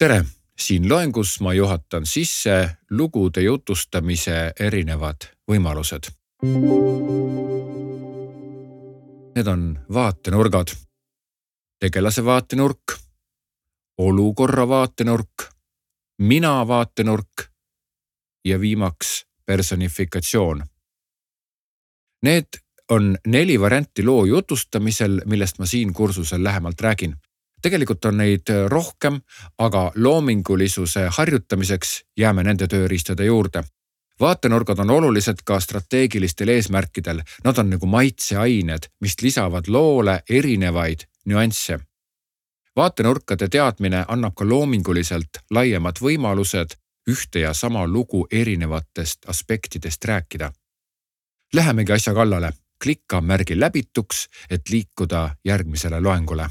tere, siin loengus ma juhatan sisse lugude jutustamise erinevad võimalused. Need on vaatenurgad, tegelase vaatenurk, olukorra vaatenurk, mina vaatenurk ja viimaks personifikatsioon. Need on neli varianti loo jutustamisel, millest ma siin kursusel lähemalt räägin tegelikult on neid rohkem, aga loomingulisuse harjutamiseks jääme nende tööriistade juurde. vaatenurgad on olulised ka strateegilistel eesmärkidel, nad on nagu maitseained, mis lisavad loole erinevaid nüansse. vaatenurkade teadmine annab ka loominguliselt laiemad võimalused ühte ja sama lugu erinevatest aspektidest rääkida. Lähemegi asja kallale, klikka märgi läbituks, et liikuda järgmisele loengule